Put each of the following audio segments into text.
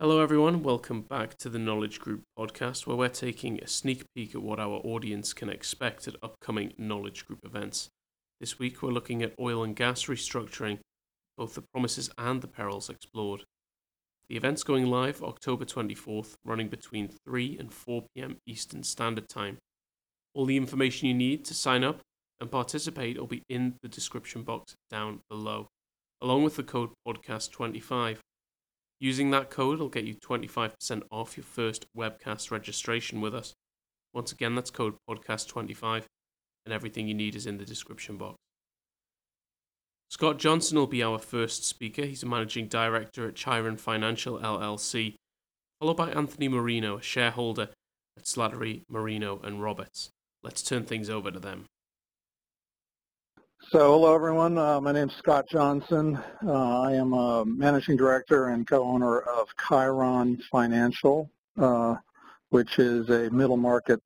Hello, everyone. Welcome back to the Knowledge Group podcast, where we're taking a sneak peek at what our audience can expect at upcoming Knowledge Group events. This week, we're looking at oil and gas restructuring, both the promises and the perils explored. The event's going live October 24th, running between 3 and 4 pm Eastern Standard Time. All the information you need to sign up and participate will be in the description box down below, along with the code podcast25. Using that code will get you 25% off your first webcast registration with us. Once again, that's code podcast25, and everything you need is in the description box. Scott Johnson will be our first speaker. He's a managing director at Chiron Financial LLC, followed by Anthony Marino, a shareholder at Slattery, Marino and Roberts. Let's turn things over to them. So hello everyone, uh, my name is Scott Johnson. Uh, I am a managing director and co-owner of Chiron Financial, uh, which is a middle market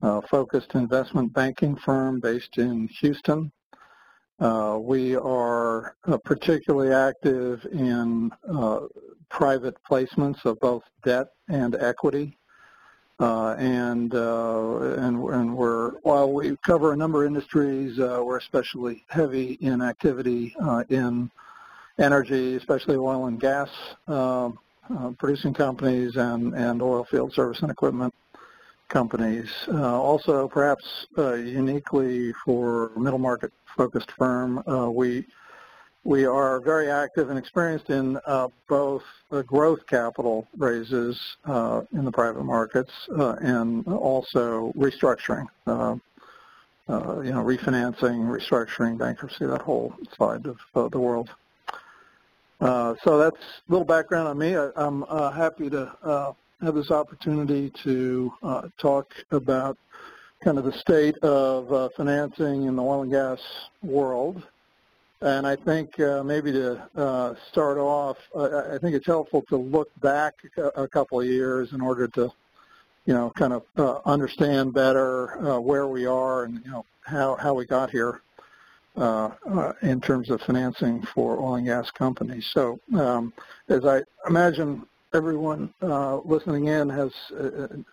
uh, focused investment banking firm based in Houston. Uh, we are uh, particularly active in private placements of both debt and equity. Uh, and, uh, and and we're while we cover a number of industries, uh, we're especially heavy in activity uh, in energy, especially oil and gas um, uh, producing companies and and oil field service and equipment companies. Uh, also, perhaps uniquely for middle market focused firm, we we are very active and experienced in uh, both growth capital raises uh, in the private markets uh, and also restructuring, uh, uh, you know, refinancing, restructuring, bankruptcy, that whole side of uh, the world. so that's a little background on me. I, am happy to have this opportunity to talk about kind of the state of financing in the oil and gas world and I think uh, maybe to uh, start off, uh, I think it's helpful to look back a couple of years in order to, you know, kind of uh, understand better uh, where we are and, you know, how, how we got here uh, in terms of financing for oil and gas companies. So um, as I imagine everyone listening in has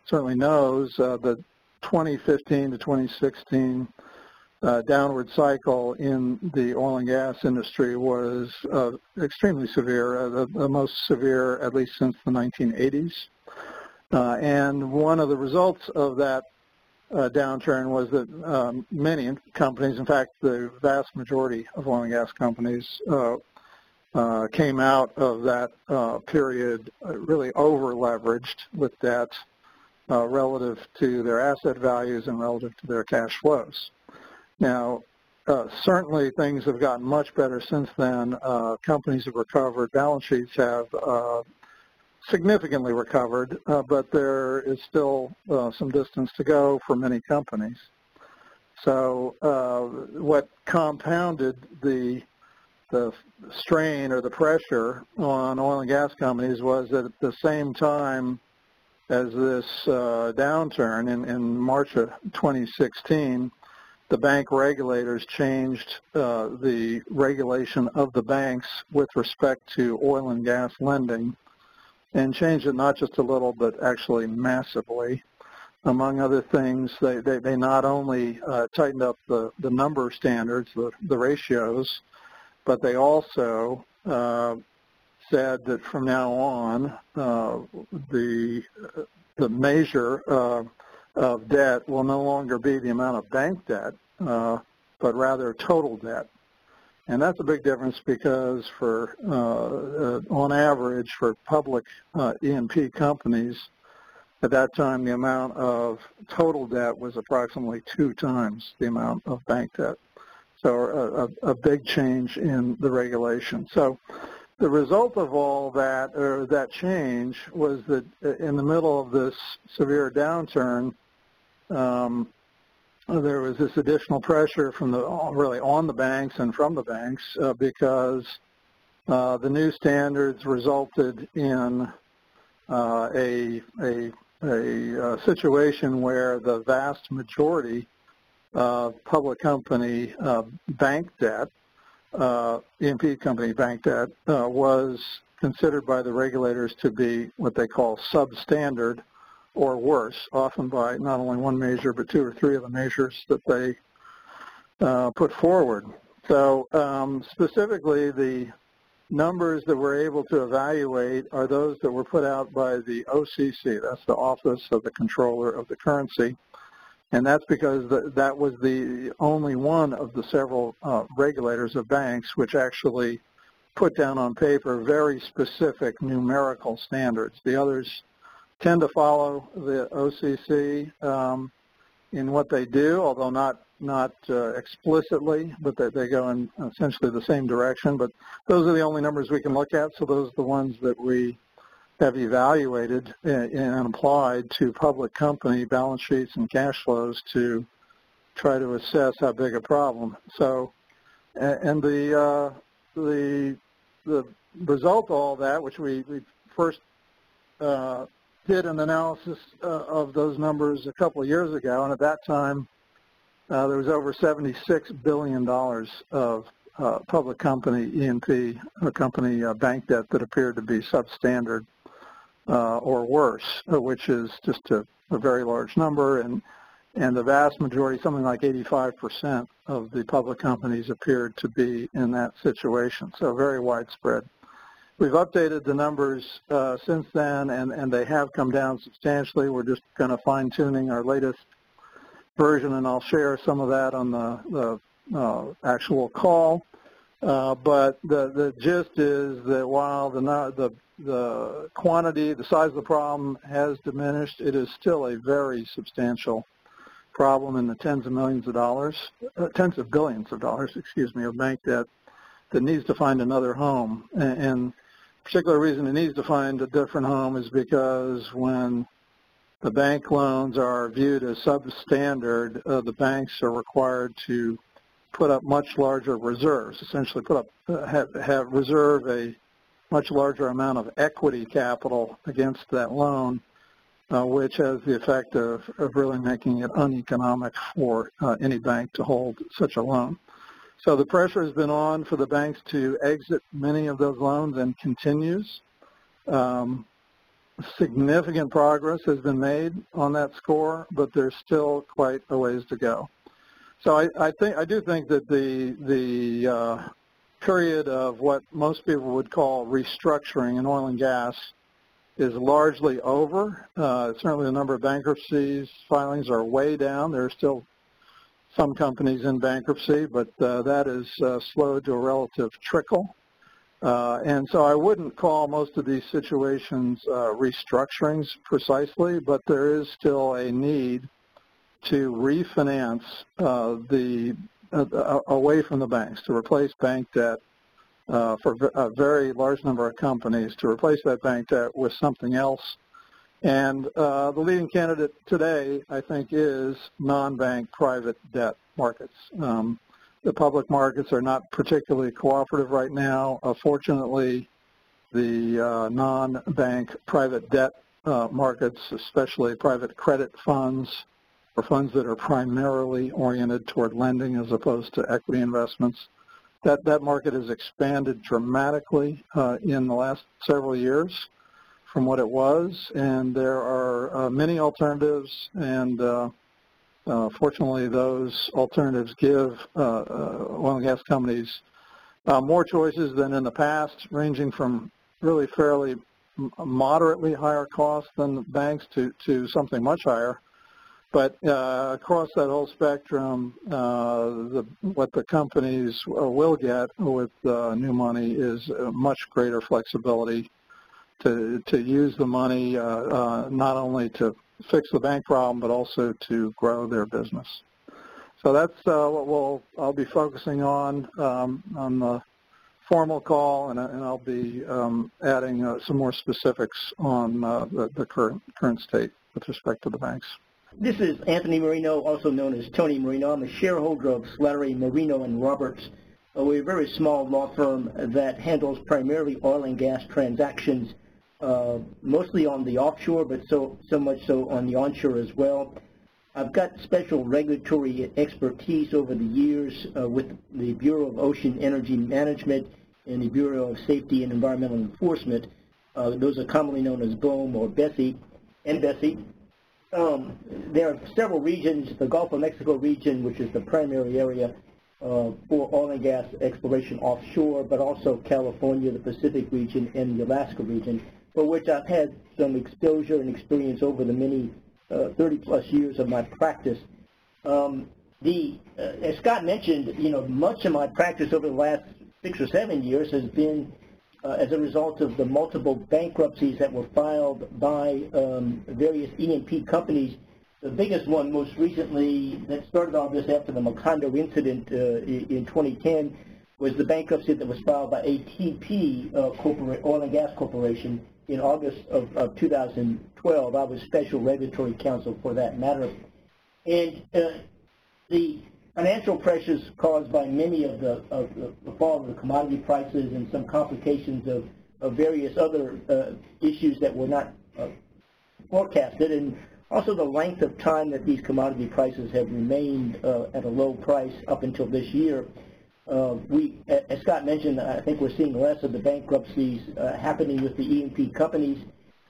certainly knows that 2015 to 2016 uh, downward cycle in the oil and gas industry was uh, extremely severe, uh, the, the, most severe at least since the 1980s. Uh, and one of the results of that uh, downturn was that um, many companies, in fact, the vast majority of oil and gas companies uh, came out of that period really over-leveraged with debt relative to their asset values and relative to their cash flows. Now, uh, certainly things have gotten much better since then. Uh, companies have recovered. Balance sheets have uh, significantly recovered, uh, but there is still uh, some distance to go for many companies. So uh, what compounded the the strain or the pressure on oil and gas companies was that at the same time as this downturn in, in March of 2016, the bank regulators changed uh, the regulation of the banks with respect to oil and gas lending and changed it not just a little but actually massively. Among other things, they, they, they not only uh, tightened up the, the number standards, the, the ratios, but they also uh, said that from now on, uh, the, the measure of debt will no longer be the amount of bank debt, uh, but rather total debt. And that's a big difference because for, uh, uh, on average, for public uh, E&P companies, at that time the amount of total debt was approximately two times the amount of bank debt. So a, a big change in the regulation. So the result of all that, or that change, was that in the middle of this severe downturn, um, there was this additional pressure from the really on the banks and from the banks uh, because uh, the new standards resulted in uh, a, a, a, uh, situation where the vast majority of public company uh, bank debt, uh, E&P company bank debt, was considered by the regulators to be what they call substandard or worse, often by not only one measure but two or three of the measures that they uh, put forward. So um, specifically, the numbers that we're able to evaluate are those that were put out by the OCC. That's the Office of the Comptroller of the Currency. And that's because the, that was the only one of the several uh, regulators of banks which actually put down on paper very specific numerical standards. The others tend to follow the OCC um, in what they do, although not not uh, explicitly, but they, they go in essentially the same direction. But those are the only numbers we can look at, so those are the ones that we have evaluated and applied to public company balance sheets and cash flows to try to assess how big a problem. So, and the uh, the the result of all that, which we, we first uh, did an analysis uh, of those numbers a couple of years ago, and at that time uh, there was over $76 billion of uh, public company E&P, company uh, bank debt that appeared to be substandard uh, or worse, uh, which is just a, a, very large number, and and the vast majority, something like 85% of the public companies appeared to be in that situation, so very widespread. We've updated the numbers uh, since then, and, and they have come down substantially. We're just kind of fine-tuning our latest version, and I'll share some of that on the, the uh, actual call. Uh, but the, the gist is that while the, the, the quantity, the size of the problem has diminished, it is still a very substantial problem in the tens of millions of dollars, uh, tens of billions of dollars, excuse me, of bank debt that needs to find another home. And, and particular reason it needs to find a different home is because when the bank loans are viewed as substandard, uh, the banks are required to put up much larger reserves, essentially put up, uh, have, have reserve a much larger amount of equity capital against that loan, uh, which has the effect of, of really making it uneconomic for uh, any bank to hold such a loan. So the pressure has been on for the banks to exit many of those loans and continues. Um, significant progress has been made on that score, but there's still quite a ways to go. So I, I think I do think that the the uh, period of what most people would call restructuring in oil and gas is largely over. Uh, certainly, the number of bankruptcies filings are way down. There are still some companies in bankruptcy, but uh, that is uh, slowed to a relative trickle. Uh, and so I wouldn't call most of these situations uh, restructurings precisely, but there is still a need to refinance uh, the uh, away from the banks to replace bank debt for a very large number of companies to replace that bank debt with something else and uh, the leading candidate today, I think, is non-bank private debt markets. Um, the public markets are not particularly cooperative right now. Uh, fortunately, the uh, non-bank private debt uh, markets, especially private credit funds, or funds that are primarily oriented toward lending as opposed to equity investments, that, that market has expanded dramatically uh, in the last several years from what it was, and there are uh, many alternatives, and uh, uh, fortunately those alternatives give uh, uh, oil and gas companies uh, more choices than in the past, ranging from really fairly moderately higher costs than banks to, to something much higher. But across that whole spectrum, the, what the companies will get with new money is much greater flexibility to, to use the money uh, uh, not only to fix the bank problem, but also to grow their business. So that's uh, what we'll, I'll be focusing on um, on the formal call, and, and I'll be um, adding uh, some more specifics on uh, the, the, current current state with respect to the banks. This is Anthony Marino, also known as Tony Marino. I'm a shareholder of Slattery, Marino, and Roberts. Uh, we're a very small law firm that handles primarily oil and gas transactions uh, mostly on the offshore, but so, so much so on the onshore as well. I've got special regulatory expertise over the years uh, with the Bureau of Ocean Energy Management and the Bureau of Safety and Environmental Enforcement. Uh, those are commonly known as BOEM or BSEE, and BSEE. Um, there are several regions, the Gulf of Mexico region, which is the primary area uh, for oil and gas exploration offshore, but also California, the Pacific region, and the Alaska region, for which I've had some exposure and experience over the many uh, 30 plus years of my practice. Um, the, uh, as Scott mentioned, you know, much of my practice over the last six or seven years has been uh, as a result of the multiple bankruptcies that were filed by um, various E&P companies. The biggest one most recently that started all this after the Macondo incident uh, in 2010 was the bankruptcy that was filed by ATP uh, Oil and Gas Corporation in August of, of 2012. I was special regulatory counsel for that matter. And uh, the financial pressures caused by many of the, of the, fall of the commodity prices and some complications of, of various other uh, issues that were not uh, forecasted, and also the length of time that these commodity prices have remained uh, at a low price up until this year. Uh, we, as Scott mentioned, I think we're seeing less of the bankruptcies uh, happening with the E&P companies.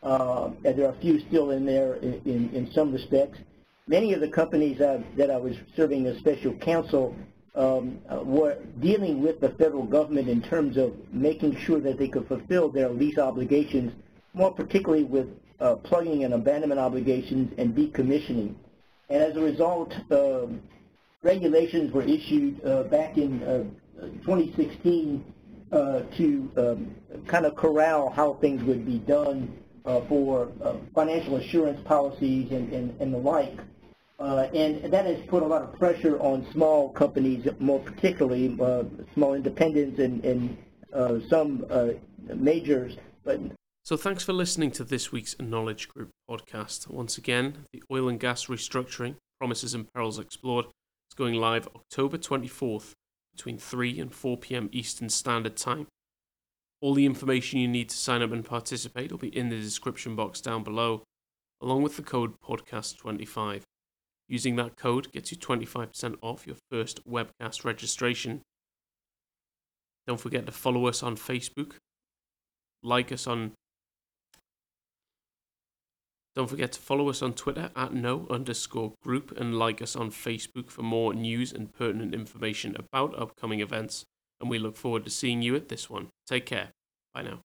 Uh, there are a few still in there in, in, in some respects many of the companies uh, that I was serving as special counsel um, uh, were dealing with the federal government in terms of making sure that they could fulfill their lease obligations, more particularly with uh, plugging and abandonment obligations and decommissioning. And as a result, um, regulations were issued uh, back in uh, 2016 uh, to um, kind of corral how things would be done for financial assurance policies and, and, and the like. Uh, and that has put a lot of pressure on small companies, more particularly uh, small independents and, and uh, some uh, majors. But so thanks for listening to this week's Knowledge Group podcast. Once again, the oil and gas restructuring promises and perils explored is going live October 24th between 3 and 4 p.m. Eastern Standard Time. All the information you need to sign up and participate will be in the description box down below, along with the code podcast25. Using that code gets you 25% off your first webcast registration. Don't forget to follow us on Facebook, like us on don't forget to follow us on Twitter at no underscore group and like us on Facebook for more news and pertinent information about upcoming events. And we look forward to seeing you at this one. Take care. Bye now.